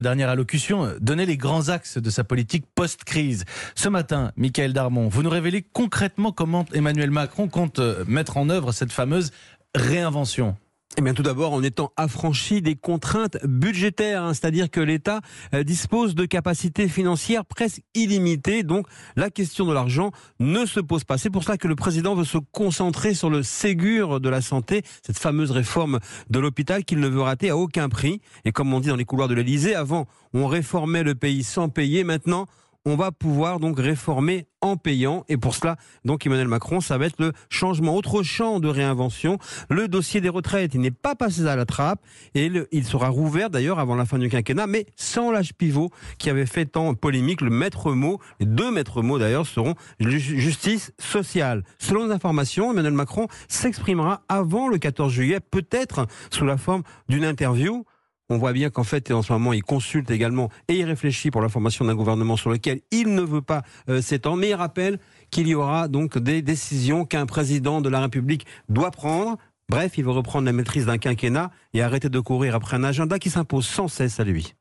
dernière allocution, donnait les grands axes de sa politique post-crise. Ce matin, Michael Darmon, vous nous révélez concrètement comment Emmanuel Macron compte euh, mettre en œuvre cette fameuse réinvention. Eh bien, tout d'abord, en étant affranchi des contraintes budgétaires, hein, c'est-à-dire que l'État euh, dispose de capacités financières presque illimitées. Donc, la question de l'argent ne se pose pas. C'est pour cela que le président veut se concentrer sur le Ségur de la santé, cette fameuse réforme de l'hôpital qu'il ne veut rater à aucun prix. Et comme on dit dans les couloirs de l'Élysée, avant, on réformait le pays sans payer. Maintenant, on va pouvoir donc réformer en payant. Et pour cela, donc Emmanuel Macron, ça va être le changement, autre champ de réinvention. Le dossier des retraites, il n'est pas passé à la trappe et il sera rouvert d'ailleurs avant la fin du quinquennat, mais sans l'âge pivot qui avait fait tant polémique. Le maître mot, les deux maîtres mots d'ailleurs seront justice sociale. Selon les informations, Emmanuel Macron s'exprimera avant le 14 juillet, peut-être sous la forme d'une interview. On voit bien qu'en fait, en ce moment, il consulte également et il réfléchit pour la formation d'un gouvernement sur lequel il ne veut pas euh, s'étendre. Mais il rappelle qu'il y aura donc des décisions qu'un président de la République doit prendre. Bref, il veut reprendre la maîtrise d'un quinquennat et arrêter de courir après un agenda qui s'impose sans cesse à lui.